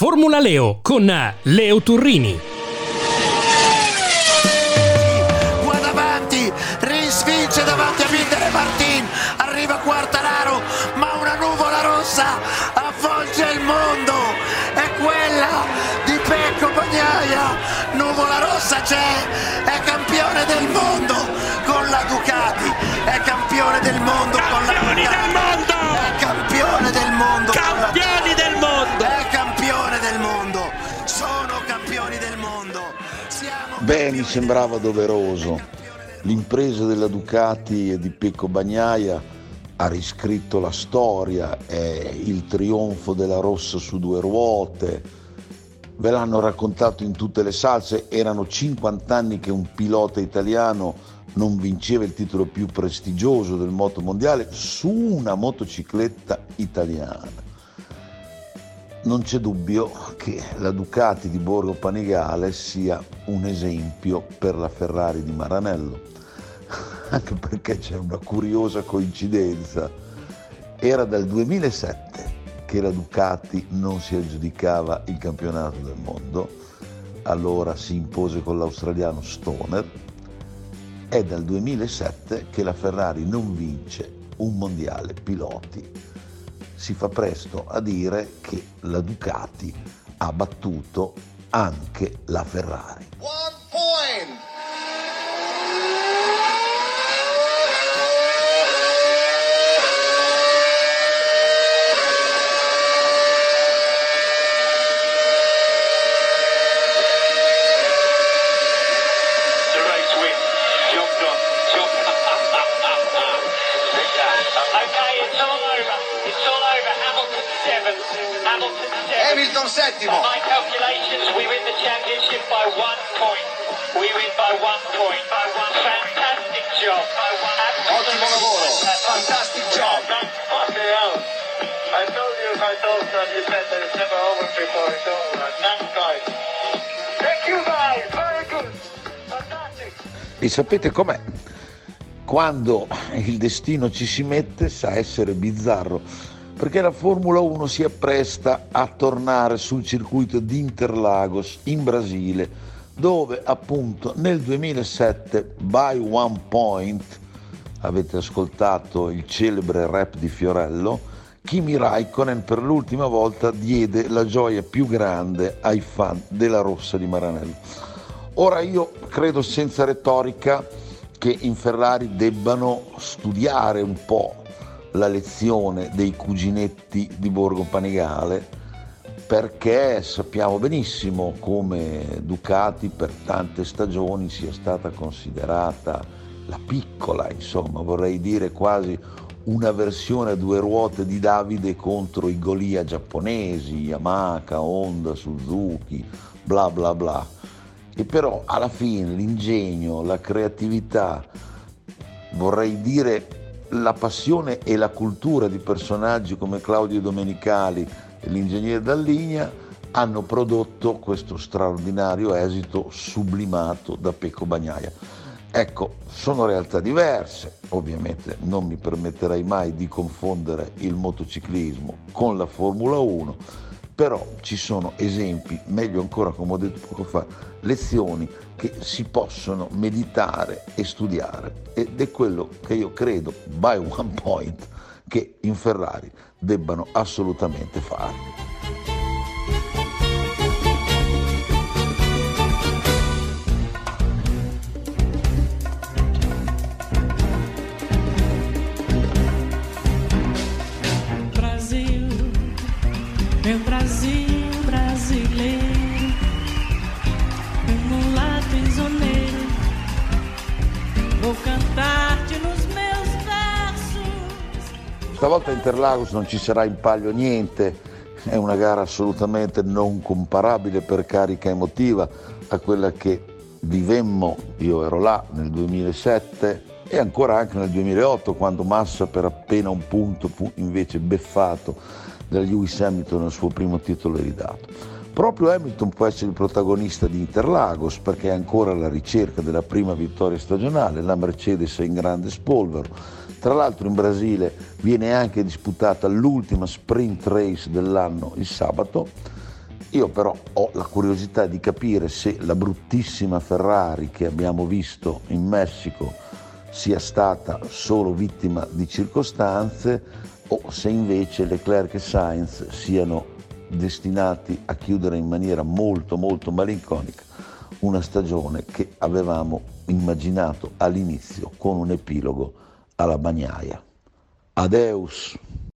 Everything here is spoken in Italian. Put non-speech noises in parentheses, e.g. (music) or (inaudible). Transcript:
Formula Leo con Leo Turrini. Qua davanti, risvince davanti a Binder e Martin, arriva Quartararo, ma una nuvola rossa avvolge il mondo, è quella di Pecco Bagnaia, nuvola rossa c'è, è campione mondo, sono campioni del mondo. Siamo Beh, mi sembrava doveroso. L'impresa della Ducati e di Pecco Bagnaia ha riscritto la storia, è il trionfo della rossa su due ruote. Ve l'hanno raccontato in tutte le salse, erano 50 anni che un pilota italiano non vinceva il titolo più prestigioso del moto mondiale su una motocicletta italiana. Non c'è dubbio che la Ducati di Borgo Panigale sia un esempio per la Ferrari di Maranello, (laughs) anche perché c'è una curiosa coincidenza. Era dal 2007 che la Ducati non si aggiudicava il campionato del mondo, allora si impose con l'australiano Stoner, è dal 2007 che la Ferrari non vince un mondiale piloti si fa presto a dire che la Ducati ha battuto anche la Ferrari. By one. Ottimo lavoro. Fantastic job. I told you if I told them you said that it's never over before it's over. Thanks, guys. Thank you, guys. Very good. Fantastic. E sapete com'è? Quando il destino ci si mette sa essere bizzarro, perché la Formula 1 si appresta a tornare sul circuito di Interlagos in Brasile, dove appunto nel 2007 by one point, avete ascoltato il celebre rap di Fiorello, Kimi Raikkonen per l'ultima volta diede la gioia più grande ai fan della Rossa di Maranello. Ora io credo senza retorica che in Ferrari debbano studiare un po' la lezione dei cuginetti di Borgo Panigale perché sappiamo benissimo come Ducati per tante stagioni sia stata considerata la piccola, insomma vorrei dire quasi una versione a due ruote di Davide contro i Golia giapponesi, Yamaha, Honda, Suzuki, bla bla bla. E però alla fine l'ingegno, la creatività, vorrei dire la passione e la cultura di personaggi come Claudio Domenicali e l'ingegnere Dalligna hanno prodotto questo straordinario esito sublimato da Pecco Bagnaia. Ecco, sono realtà diverse, ovviamente non mi permetterei mai di confondere il motociclismo con la Formula 1, però ci sono esempi, meglio ancora come ho detto poco fa, lezioni che si possono meditare e studiare ed è quello che io credo, by (laughs) one point, che in Ferrari debbano assolutamente fare. Stavolta Interlagos non ci sarà in palio niente, è una gara assolutamente non comparabile per carica emotiva a quella che vivemmo, io ero là nel 2007 e ancora anche nel 2008 quando Massa per appena un punto fu invece beffato da Lewis Hamilton nel suo primo titolo ridato. Proprio Hamilton può essere il protagonista di Interlagos perché è ancora alla ricerca della prima vittoria stagionale, la Mercedes è in grande spolvero. Tra l'altro in Brasile viene anche disputata l'ultima sprint race dell'anno il sabato. Io però ho la curiosità di capire se la bruttissima Ferrari che abbiamo visto in Messico sia stata solo vittima di circostanze o se invece Leclerc e Sainz siano destinati a chiudere in maniera molto molto malinconica una stagione che avevamo immaginato all'inizio con un epilogo alla bagnaia. Adeus!